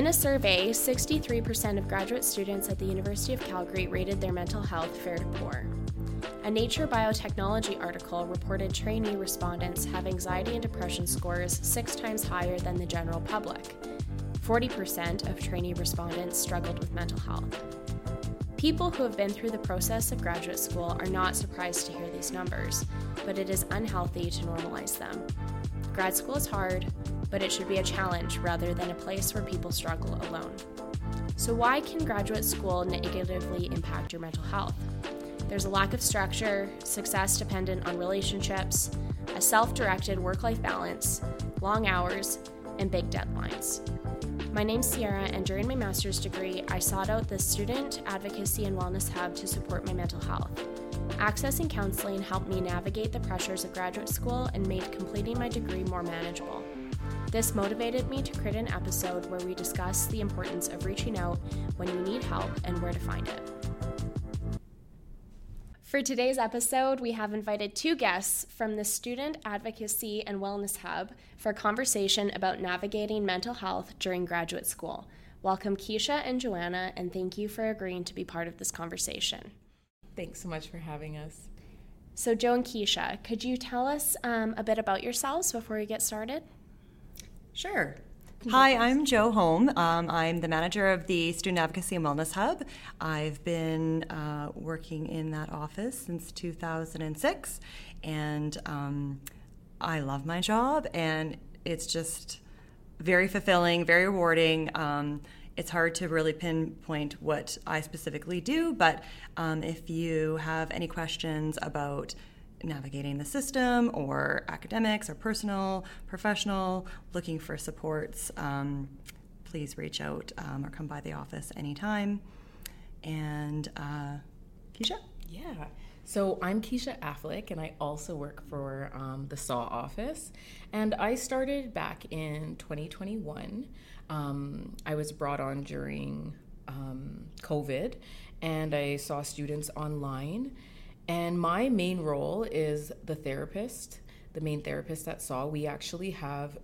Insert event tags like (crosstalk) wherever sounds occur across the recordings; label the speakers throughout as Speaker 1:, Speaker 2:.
Speaker 1: In a survey, 63% of graduate students at the University of Calgary rated their mental health fair to poor. A Nature Biotechnology article reported trainee respondents have anxiety and depression scores six times higher than the general public. 40% of trainee respondents struggled with mental health. People who have been through the process of graduate school are not surprised to hear these numbers, but it is unhealthy to normalize them. Grad school is hard, but it should be a challenge rather than a place where people struggle alone. So, why can graduate school negatively impact your mental health? There's a lack of structure, success dependent on relationships, a self directed work life balance, long hours, and big deadlines. My name's Sierra, and during my master's degree, I sought out the Student Advocacy and Wellness Hub to support my mental health. Accessing counseling helped me navigate the pressures of graduate school and made completing my degree more manageable. This motivated me to create an episode where we discuss the importance of reaching out when you need help and where to find it. For today's episode, we have invited two guests from the Student Advocacy and Wellness Hub for a conversation about navigating mental health during graduate school. Welcome, Keisha and Johanna, and thank you for agreeing to be part of this conversation.
Speaker 2: Thanks so much for having us.
Speaker 1: So, Joe and Keisha, could you tell us um, a bit about yourselves before we get started?
Speaker 3: Sure. Hi, I'm Joe Home. Um, I'm the manager of the Student Advocacy and Wellness Hub. I've been uh, working in that office since 2006, and um, I love my job, and it's just very fulfilling, very rewarding. Um, it's hard to really pinpoint what I specifically do, but um, if you have any questions about navigating the system or academics or personal, professional, looking for supports, um, please reach out um, or come by the office anytime. And uh, Keisha?
Speaker 2: Yeah. So I'm Keisha Affleck, and I also work for um, the SAW office. And I started back in 2021. Um, I was brought on during um, COVID, and I saw students online and my main role is the therapist, the main therapist at SAW. We actually have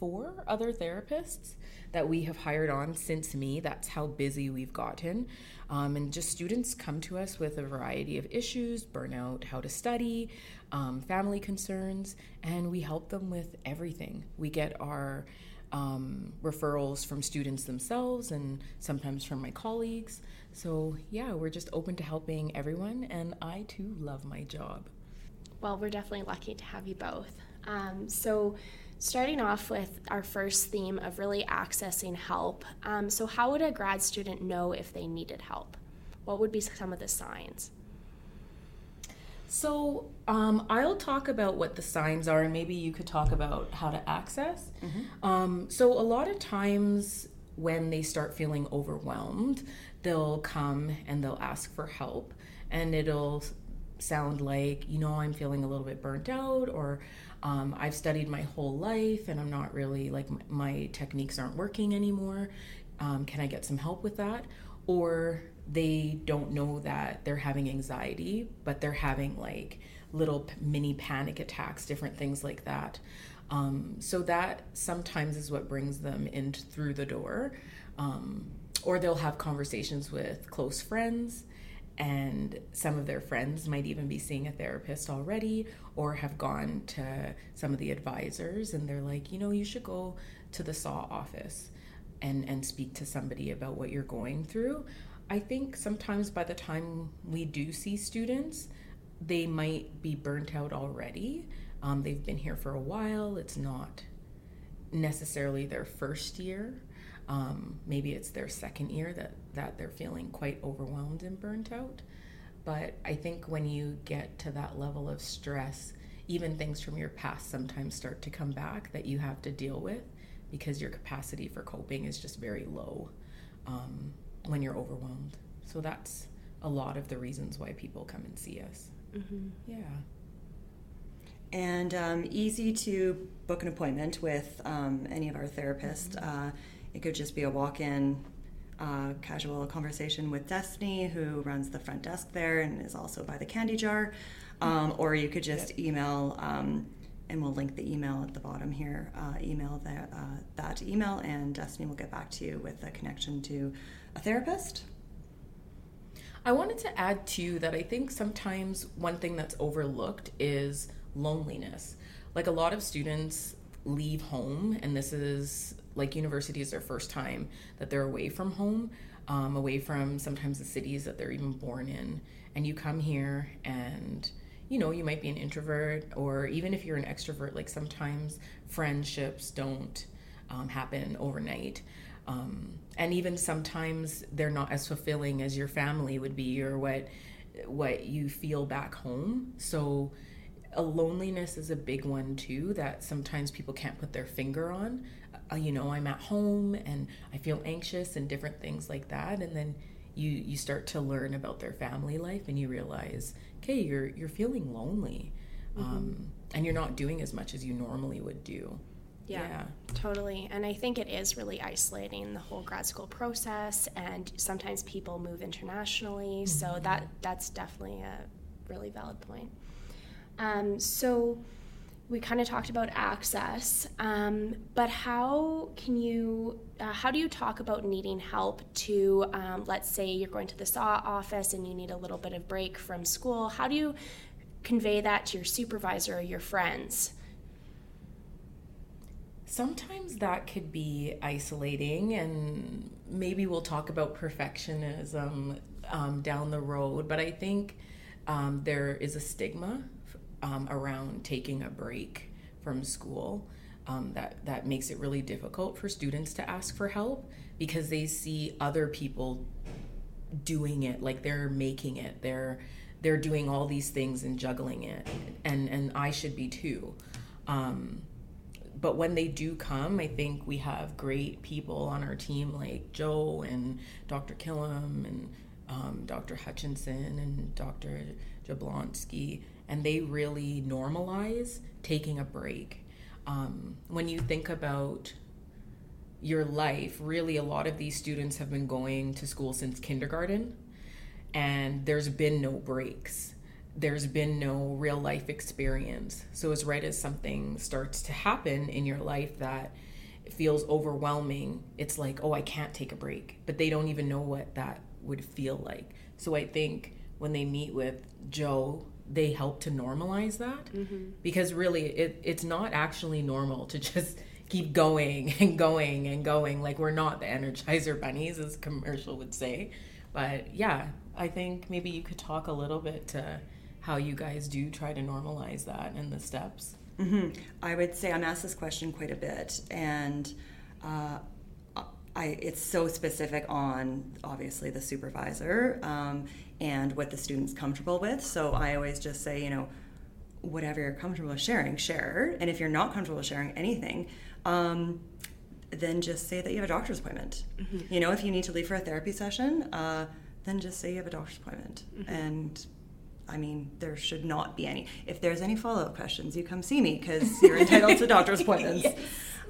Speaker 2: four other therapists that we have hired on since me. That's how busy we've gotten. Um, and just students come to us with a variety of issues burnout, how to study, um, family concerns, and we help them with everything. We get our um, referrals from students themselves and sometimes from my colleagues. So, yeah, we're just open to helping everyone, and I too love my job.
Speaker 1: Well, we're definitely lucky to have you both. Um, so, starting off with our first theme of really accessing help. Um, so, how would a grad student know if they needed help? What would be some of the signs?
Speaker 2: So um, I'll talk about what the signs are, and maybe you could talk about how to access. Mm-hmm. Um, so a lot of times when they start feeling overwhelmed, they'll come and they'll ask for help, and it'll sound like, you know, I'm feeling a little bit burnt out, or um, I've studied my whole life and I'm not really like my, techniques aren't working anymore. Um, can I get some help with that? Or they don't know that they're having anxiety, but they're having like little mini panic attacks, different things like that. Um, so that sometimes is what brings them in through the door. Um, or they'll have conversations with close friends, and some of their friends might even be seeing a therapist already, or have gone to some of the advisors, and they're like, you know, you should go to the SAW office and and speak to somebody about what you're going through. I think sometimes by the time we do see students, they might be burnt out already. Um, they've been here for a while. It's not necessarily their first year. Um, maybe it's their second year that, that they're feeling quite overwhelmed and burnt out. But I think when you get to that level of stress, even things from your past sometimes start to come back that you have to deal with because your capacity for coping is just very low. Um, when you're overwhelmed. So that's a lot of the reasons why people come and see us. Mm-hmm. Yeah.
Speaker 3: And um, easy to book an appointment with um, any of our therapists. Mm-hmm. Uh, it could just be a walk in, uh, casual conversation with Destiny, who runs the front desk there and is also by the candy jar. Um, or you could just email um, and we'll link the email at the bottom here. Uh, email that, uh, that email, and Destiny will get back to you with a connection to a therapist.
Speaker 2: I wanted to add too that I think sometimes one thing that's overlooked is loneliness. Like a lot of students leave home, and this is like university is their first time that they're away from home, um, away from sometimes the cities that they're even born in. And you come here and you know, you might be an introvert, or even if you're an extrovert, like sometimes friendships don't um, happen overnight. Um, and even sometimes they're not as fulfilling as your family would be or what what you feel back home. So a loneliness is a big one too that sometimes people can't put their finger on. Uh, you know, I'm at home and I feel anxious and different things like that and then you you start to learn about their family life and you realize, okay, you're you're feeling lonely. Mm-hmm. Um, and you're not doing as much as you normally would do.
Speaker 1: Yeah, yeah, totally. And I think it is really isolating the whole grad school process and sometimes people move internationally, mm-hmm. so that that's definitely a really valid point. Um, so we kind of talked about access, um, but how can you, uh, how do you talk about needing help to, um, let's say you're going to the SAW office and you need a little bit of break from school? How do you convey that to your supervisor or your friends?
Speaker 2: Sometimes that could be isolating, and maybe we'll talk about perfectionism um, down the road, but I think um, there is a stigma um, around taking a break from school. Um, that that makes it really difficult for students to ask for help because they see other people doing it like they're making it they're they're doing all these things and juggling it and and I should be too um, but when they do come I think we have great people on our team like Joe and Dr. Killam and um, Dr. Hutchinson and Dr. Jablonski and they really normalize taking a break. Um, when you think about your life, really, a lot of these students have been going to school since kindergarten, and there's been no breaks. There's been no real life experience. So, as right as something starts to happen in your life that feels overwhelming, it's like, oh, I can't take a break. But they don't even know what that would feel like. So, I think when they meet with Joe they help to normalize that mm-hmm. because really it, it's not actually normal to (laughs) just keep going and going and going like we're not the energizer bunnies as commercial would say but yeah i think maybe you could talk a little bit to how you guys do try to normalize that and the steps
Speaker 3: mm-hmm. i would say i'm asked this question quite a bit and uh, I, it's so specific on obviously the supervisor um, and what the student's comfortable with. So I always just say, you know, whatever you're comfortable with sharing, share. And if you're not comfortable sharing anything, um, then just say that you have a doctor's appointment. Mm-hmm. You know, if you need to leave for a therapy session, uh, then just say you have a doctor's appointment. Mm-hmm. And I mean, there should not be any. If there's any follow up questions, you come see me because you're entitled to doctor's (laughs) appointments. yes.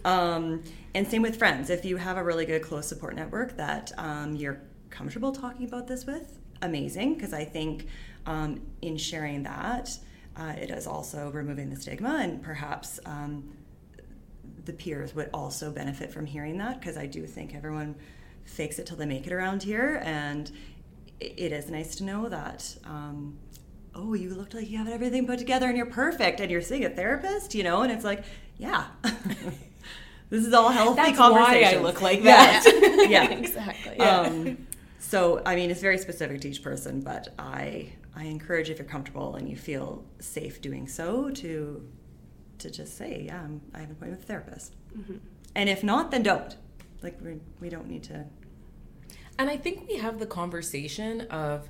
Speaker 3: Um, and same with friends. If you have a really good close support network that um, you're comfortable talking about this with, amazing because I think um, in sharing that, uh, it is also removing the stigma and perhaps um, the peers would also benefit from hearing that because I do think everyone fakes it till they make it around here and it is nice to know that um, oh you looked like you have everything put together and you're perfect and you're seeing a therapist you know and it's like yeah (laughs) this is all healthy
Speaker 2: That's
Speaker 3: conversation
Speaker 2: why I look like that (laughs)
Speaker 3: yeah, (laughs) yeah. exactly yeah. Um, so, I mean, it's very specific to each person, but I I encourage if you're comfortable and you feel safe doing so to to just say, yeah, I'm, I have an appointment with a therapist. Mm-hmm. And if not, then don't. Like we we don't need to.
Speaker 2: And I think we have the conversation of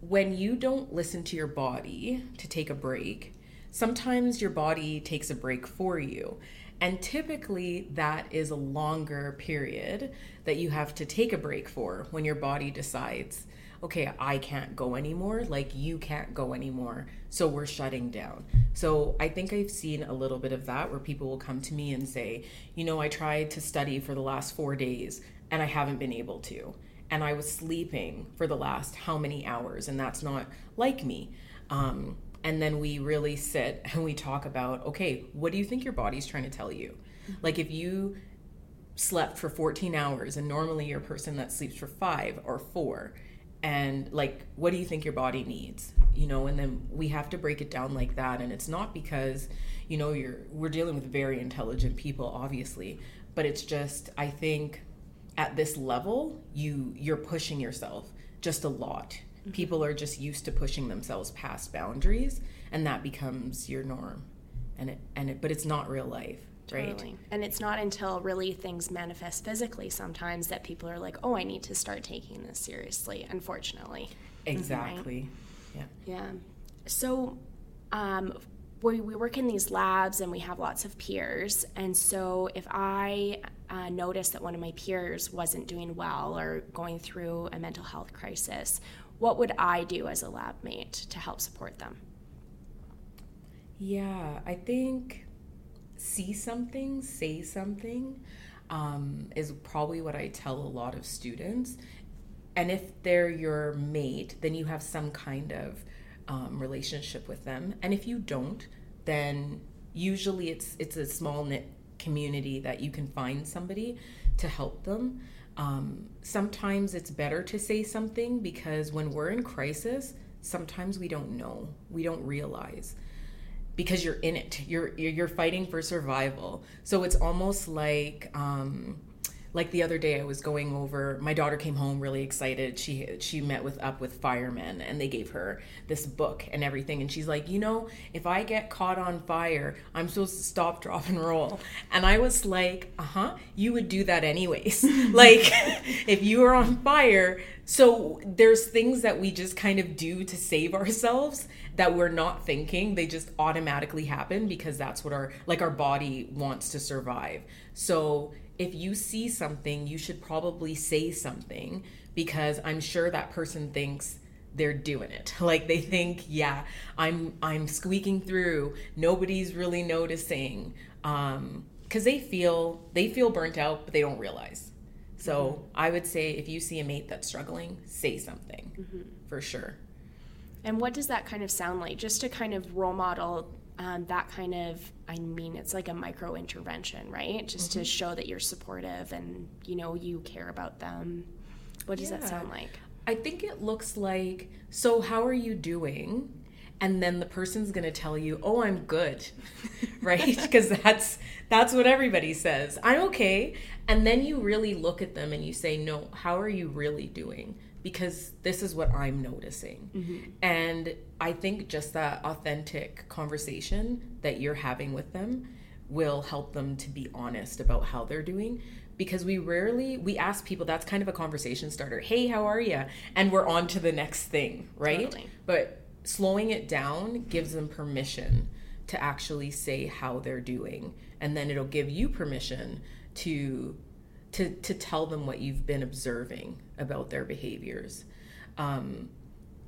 Speaker 2: when you don't listen to your body to take a break, sometimes your body takes a break for you. And typically, that is a longer period that you have to take a break for when your body decides, okay, I can't go anymore, like you can't go anymore, so we're shutting down. So I think I've seen a little bit of that where people will come to me and say, you know, I tried to study for the last four days and I haven't been able to. And I was sleeping for the last how many hours, and that's not like me. Um, and then we really sit and we talk about okay, what do you think your body's trying to tell you? Mm-hmm. Like if you slept for 14 hours and normally you're a person that sleeps for five or four and like what do you think your body needs? You know and then we have to break it down like that and it's not because you know you're we're dealing with very intelligent people obviously but it's just i think at this level you you're pushing yourself just a lot mm-hmm. people are just used to pushing themselves past boundaries and that becomes your norm and it and it but it's not real life Totally. Right.
Speaker 1: And it's not until really things manifest physically sometimes that people are like, oh, I need to start taking this seriously, unfortunately.
Speaker 2: Exactly. Right?
Speaker 1: Yeah. Yeah. So, um, we, we work in these labs and we have lots of peers. And so, if I uh, notice that one of my peers wasn't doing well or going through a mental health crisis, what would I do as a lab mate to help support them?
Speaker 2: Yeah, I think see something, say something, um, is probably what I tell a lot of students. And if they're your mate, then you have some kind of um, relationship with them. And if you don't, then usually it's it's a small knit community that you can find somebody to help them. Um, sometimes it's better to say something because when we're in crisis, sometimes we don't know, we don't realize because you're in it. You're you're fighting for survival. So it's almost like um, like the other day I was going over my daughter came home really excited. She she met with up with firemen and they gave her this book and everything and she's like, "You know, if I get caught on fire, I'm supposed to stop, drop and roll." And I was like, "Uh-huh, you would do that anyways." (laughs) like if you were on fire, so there's things that we just kind of do to save ourselves that we're not thinking they just automatically happen because that's what our like our body wants to survive so if you see something you should probably say something because i'm sure that person thinks they're doing it (laughs) like they think yeah i'm i'm squeaking through nobody's really noticing um because they feel they feel burnt out but they don't realize so mm-hmm. i would say if you see a mate that's struggling say something mm-hmm. for sure
Speaker 1: and what does that kind of sound like? Just to kind of role model um, that kind of, I mean, it's like a micro intervention, right? Just mm-hmm. to show that you're supportive and, you know, you care about them. What does yeah. that sound like?
Speaker 2: I think it looks like, so how are you doing? and then the person's going to tell you oh i'm good (laughs) right because that's that's what everybody says i'm okay and then you really look at them and you say no how are you really doing because this is what I'm noticing. Mm-hmm. And I think just that authentic conversation that you're having with them will help them to be honest about how they're doing because we rarely we ask people that's kind of a conversation starter hey how are you and we're on to the next thing right totally. but slowing it down gives them permission to actually say how they're doing and then it'll give you permission to to to tell them what you've been observing about their behaviors. Um,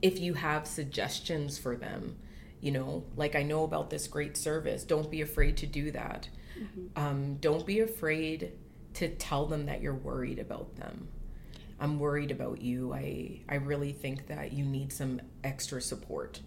Speaker 2: if you have suggestions for them, you know, like I know about this great service, don't be afraid to do that. Mm-hmm. Um, don't be afraid to tell them that you're worried about them. I'm worried about you. I I really think that you need some extra support.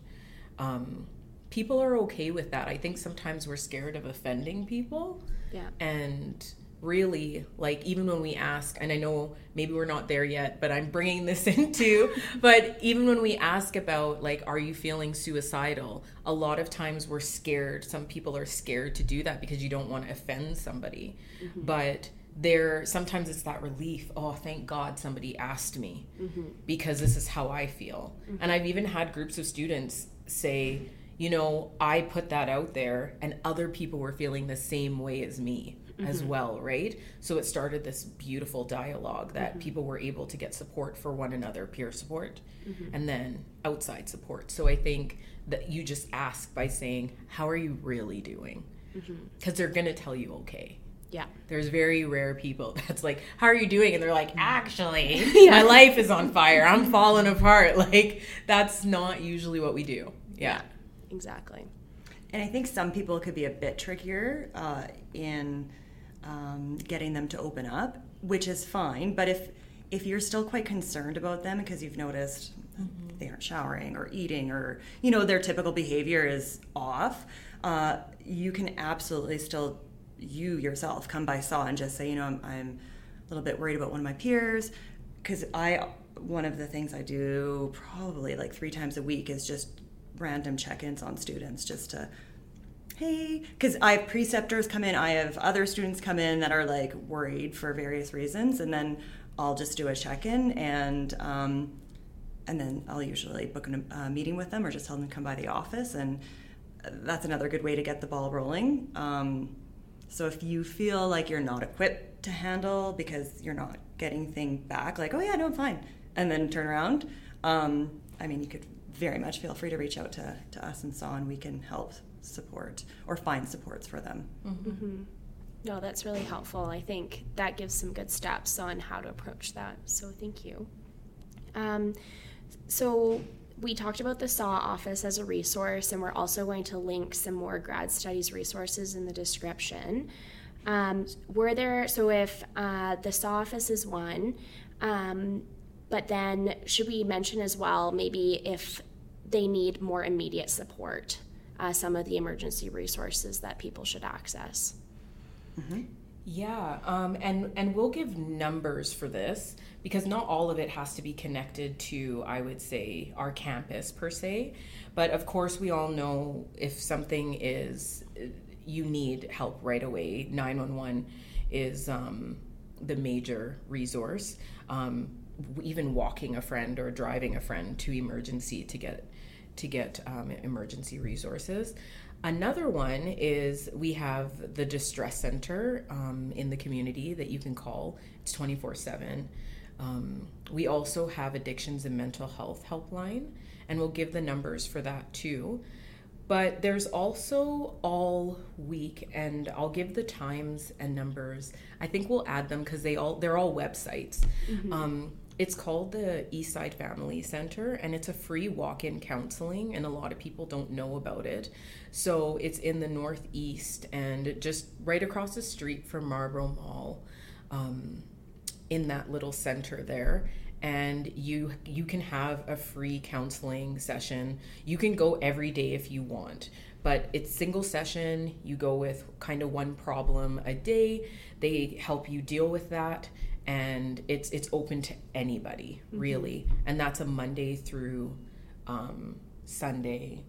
Speaker 2: Um, people are okay with that. I think sometimes we're scared of offending people.
Speaker 1: Yeah.
Speaker 2: And really like even when we ask and i know maybe we're not there yet but i'm bringing this (laughs) into but even when we ask about like are you feeling suicidal a lot of times we're scared some people are scared to do that because you don't want to offend somebody mm-hmm. but there sometimes it's that relief oh thank god somebody asked me mm-hmm. because this is how i feel mm-hmm. and i've even had groups of students say you know i put that out there and other people were feeling the same way as me mm-hmm. as well, right? So it started this beautiful dialogue that mm-hmm. people were able to get support for one another, peer support, mm-hmm. and then outside support. So I think that you just ask by saying, How are you really doing? Because mm-hmm. they're going to tell you okay.
Speaker 1: Yeah.
Speaker 2: There's very rare people (laughs) that's like, How are you doing? And they're like, Actually, (laughs) yeah. my life is on fire. I'm falling apart. (laughs) Like, that's not usually what we do. Yeah. yeah
Speaker 1: exactly.
Speaker 3: And I think some people could be a bit trickier uh, in um, getting them to open up, which is fine. But if if you're still quite concerned about them because you've noticed mm-hmm. they aren't showering or eating or you know their typical behavior is off, uh, you can absolutely still you yourself come by SAW and just say, you know, I'm, I'm a little bit worried about one of my peers because I one of the things I do probably like three times a week is just random check-ins on students just to hey because i have preceptors come in i have other students come in that are like worried for various reasons and then i'll just do a check-in and um, and then i'll usually book a uh, meeting with them or just tell them to come by the office and that's another good way to get the ball rolling. Um, so if you feel like you're not equipped to handle because you're not getting thing back like oh yeah no i'm fine and then turn around um, i mean you could very much feel free to reach out to, to us and SAW and we can help support or find supports for them.
Speaker 1: Mm-hmm. mm-hmm. No, that's really helpful. I think that gives some good steps on how to approach that. So thank you. Um, so we talked about the SAW office as a resource, and we're also going to link some more grad studies resources in the description. Um, were there, so if uh, the SAW office is one, um, but then should we mention as well maybe if they need more immediate support, uh, some of the emergency resources that people should access.
Speaker 2: Mm-hmm. Yeah, um, and and we'll give numbers for this because not all of it has to be connected to, I would say, our campus per se. But of course, we all know if something is you need help right away. Nine one one is um, the major resource. Um, even walking a friend or driving a friend to emergency to get to get um, emergency resources. Another one is we have the distress center um, in the community that you can call. It's 24 um, 7. We also have addictions and mental health helpline, and we'll give the numbers for that too. But there's also all week, and I'll give the times and numbers. I think we'll add them because they all they're all websites. Mm-hmm. Um, it's called the Eastside Family Center and it's a free walk in counseling, and a lot of people don't know about it. So it's in the Northeast and just right across the street from Marlborough Mall um, in that little center there and you you can have a free counseling session. You can go every day if you want, but it's single session. You go with kind of one problem a day. They help you deal with that and it's it's open to anybody mm-hmm. really. And that's a monday through um, sunday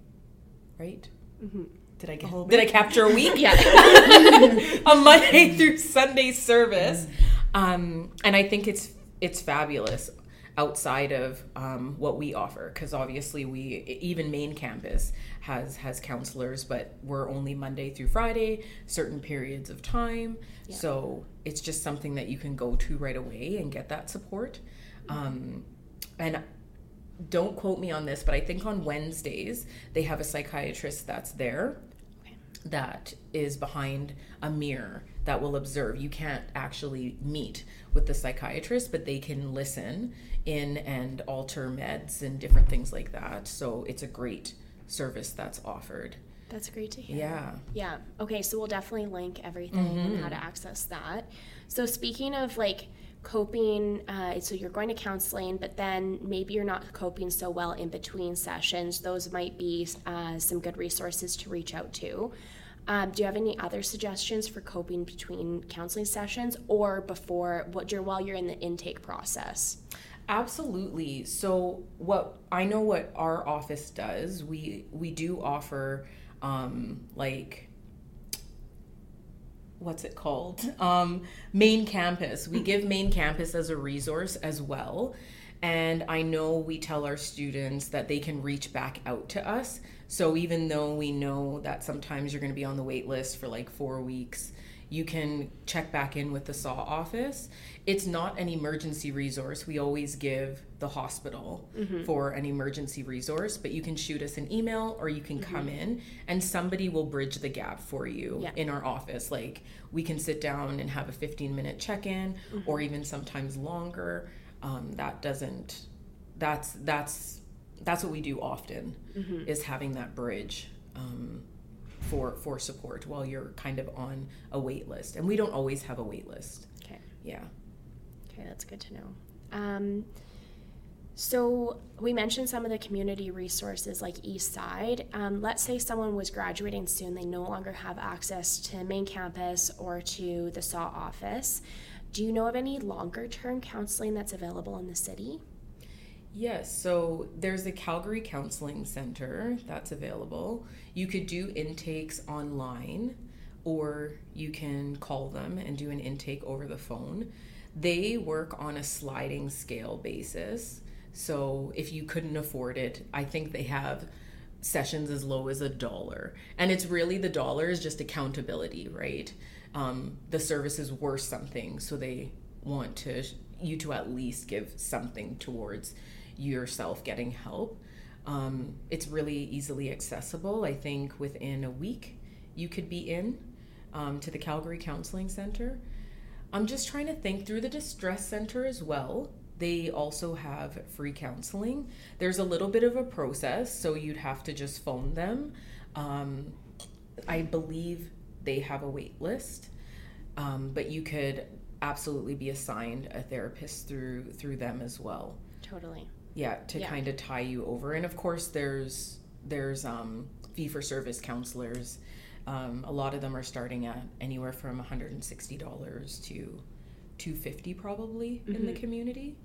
Speaker 2: right? Mm-hmm. did i get, did i capture a week? (laughs)
Speaker 1: Yeah. (laughs)
Speaker 2: A monday through sunday service. Mm-hmm. um, and i think it's it's fabulous outside of um, what we offer. Because obviously we even main campus has has counselors but we're only monday through friday certain periods of time. Yeah. so it's just something that you can go to right away and get that support. Um, and don't quote me on this but i think on wednesdays they have a psychiatrist that's there that is behind a mirror that will observe. You can't actually meet with the psychiatrist, but they can listen in and alter meds and different things like that. So it's a great service that's offered.
Speaker 1: That's great to hear.
Speaker 2: Yeah.
Speaker 1: Yeah. Okay, so we'll definitely link everything mm-hmm. and how to access that. So speaking of like coping, uh, so you're going to counseling, but then maybe you're not coping so well in between sessions. Those might be uh, some good resources to reach out to. Um, do you have any other suggestions for coping between counseling sessions or before what you're while you're in the intake process?
Speaker 2: Absolutely. So what I know what our office does, we we do offer um, like what's it called? Um, main campus. We give main campus as a resource as well. And I know we tell our students that they can reach back out to us. So even though we know that sometimes you're going to be on the wait list for like four weeks, you can check back in with the SAW office. It's not an emergency resource. We always give the hospital mm-hmm. for an emergency resource, but you can shoot us an email or you can mm-hmm. come in and somebody will bridge the gap for you yeah. in our office. Like we can sit down and have a 15 minute check in mm-hmm. or even sometimes longer. Um, that doesn't, that's, that's, that's what we do often mm-hmm. is having that bridge. Um, for for support while you're kind of on a wait list and we don't always have a wait list
Speaker 1: okay
Speaker 2: yeah
Speaker 1: okay that's good to know Um, so we mentioned some of the community resources like East Side. Um, let's say someone was graduating soon, they no longer have access to main campus or to the SAW office. Do you know of any longer term counseling that's available in the city?
Speaker 2: Yes, so there's a Calgary Counseling Center that's available. You could do intakes online or you can call them and do an intake over the phone. They work on a sliding scale basis. So if you couldn't afford it, I think they have sessions as low as a dollar. And it's really the dollar is just accountability, right? Um, the service is worth something, so they want to you to at least give something towards yourself getting help. Um, it's really easily accessible. I think within a week you could be in um, to the Calgary Counseling Center. I'm just trying to think through the Distress Center as well. They also have free counseling. There's a little bit of a process, so you'd have to just phone them. Um, I believe they have a wait list, um, but you could absolutely be assigned a therapist through through them as well.
Speaker 1: Totally.
Speaker 2: Yeah, to
Speaker 1: Yeah.
Speaker 2: kind of tie you over, and of course there's there's um, fee for service counselors. Um, a lot of them are starting at anywhere from $160 to 250 probably in
Speaker 1: Mm-hmm.
Speaker 2: the community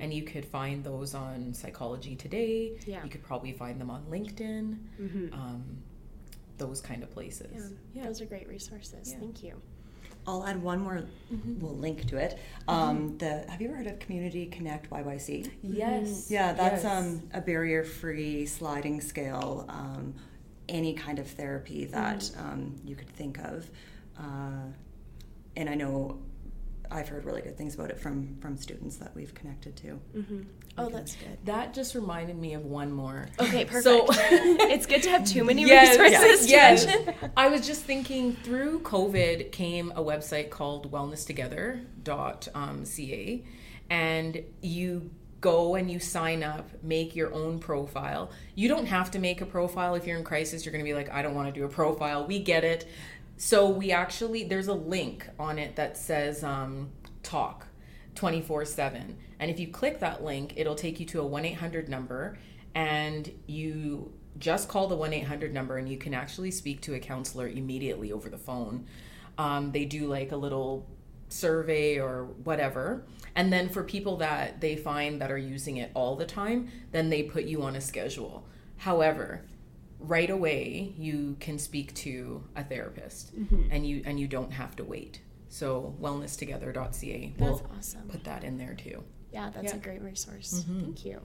Speaker 2: and you could find those on psychology today
Speaker 1: Yeah.
Speaker 2: you could probably find them on linkedin um, those kind of places
Speaker 1: Yeah, those are great resources.
Speaker 2: Yeah.
Speaker 1: Thank you.
Speaker 3: I'll add one more We'll link to it. Um, the Have you ever heard of Community Connect YYC?
Speaker 2: yes
Speaker 3: Yeah, that's
Speaker 2: yes.
Speaker 3: um, a barrier-free sliding scale. Um, any kind of therapy that
Speaker 2: Mm-hmm.
Speaker 3: um, you could think of, uh, and I know I've heard really good things about it from from students that we've connected to. Mm-hmm.
Speaker 1: Oh, that's good.
Speaker 2: that just reminded me of one more
Speaker 1: Okay, (laughs) perfect.
Speaker 2: So- (laughs)
Speaker 1: it's good to have too many (laughs)
Speaker 2: Yes,
Speaker 1: resources
Speaker 2: yes.
Speaker 1: to mention.
Speaker 2: I was just thinking through COVID came a website called wellnesstogether.ca and you go and you sign up, make your own profile. You don't have to make a profile if you're in crisis. You're going to be like, I don't want to do a profile. We get it. So we actually, there's a link on it that says um, talk 24 7. And if you click that link, it'll take you to a 1 800 number and you just call the 1 800 number and you can actually speak to a counselor immediately over the phone. Um, they do like a little survey or whatever. And then for people that they find that are using it all the time, then they put you on a schedule. However, right away you can speak to a therapist and you and you don't have to wait. So wellnesstogether.ca.
Speaker 1: That's
Speaker 2: We'll
Speaker 1: awesome.
Speaker 2: put that in there too.
Speaker 1: Yeah, that's a great resource. Thank you.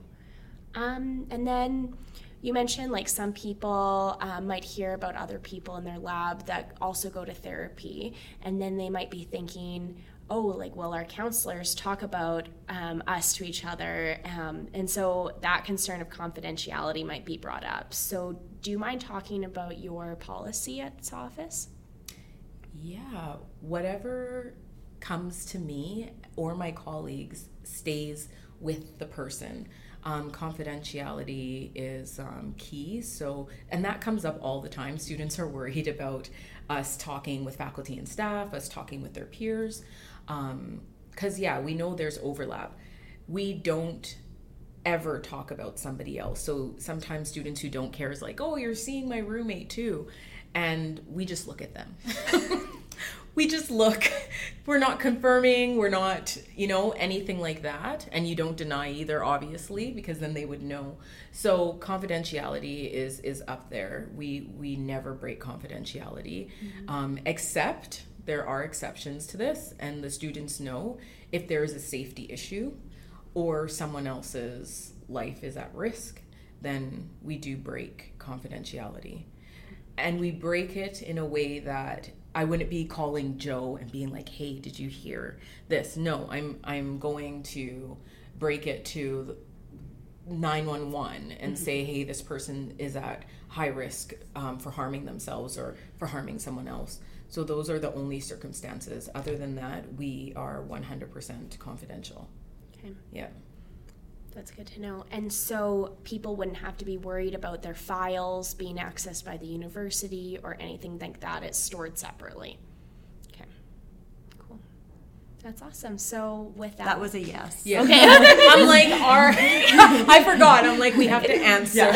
Speaker 1: Um, and then you mentioned like some people um, might hear about other people in their lab that also go to therapy, and then they might be thinking, oh, like, well, our counselors talk about um, us to each other. Um, and so that concern of confidentiality might be brought up. So, do you mind talking about your policy at this office?
Speaker 2: Yeah, whatever comes to me or my colleagues stays with the person. Um, confidentiality is um, key. So, and that comes up all the time. Students are worried about us talking with faculty and staff, us talking with their peers. Because, yeah, we know there's overlap. We don't ever talk about somebody else. So sometimes students who don't care is like, oh, you're seeing my roommate too. And we just look at them. (laughs) we just look. We're not confirming, we're not, you know, anything like that. And you don't deny either, obviously, because then they would know. So confidentiality is is up there. We we never break confidentiality. Um, except there are exceptions to this, and the students know if there is a safety issue or someone else's life is at risk, then we do break confidentiality. And we break it in a way that I wouldn't be calling Joe and being like, "Hey, did you hear this?" No, I'm I'm going to break it to 911 and say, "Hey, this person is at high risk um, for harming themselves or for harming someone else." So those are the only circumstances. Other than that, we are 100% confidential.
Speaker 1: Okay.
Speaker 2: Yeah.
Speaker 1: That's good to know. And so people wouldn't have to be worried about their files being accessed by the university or anything like that. It's stored separately. Okay. Cool. That's awesome. So with that,
Speaker 3: That was a yes.
Speaker 2: Yeah. Okay. (laughs) I'm like, our, (laughs) (laughs) I forgot. I'm like, we have to answer.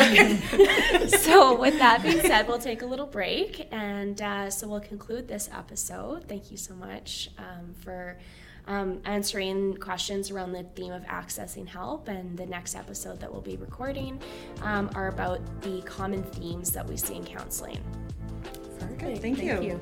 Speaker 1: so with that being said, we'll take a little break, and uh, so we'll conclude this episode. Thank you so much um, for um, answering questions around the theme of accessing help. And the next episode that we'll be recording um, are about the common themes that we see in counseling.
Speaker 3: Perfect. Thank, you.
Speaker 2: you.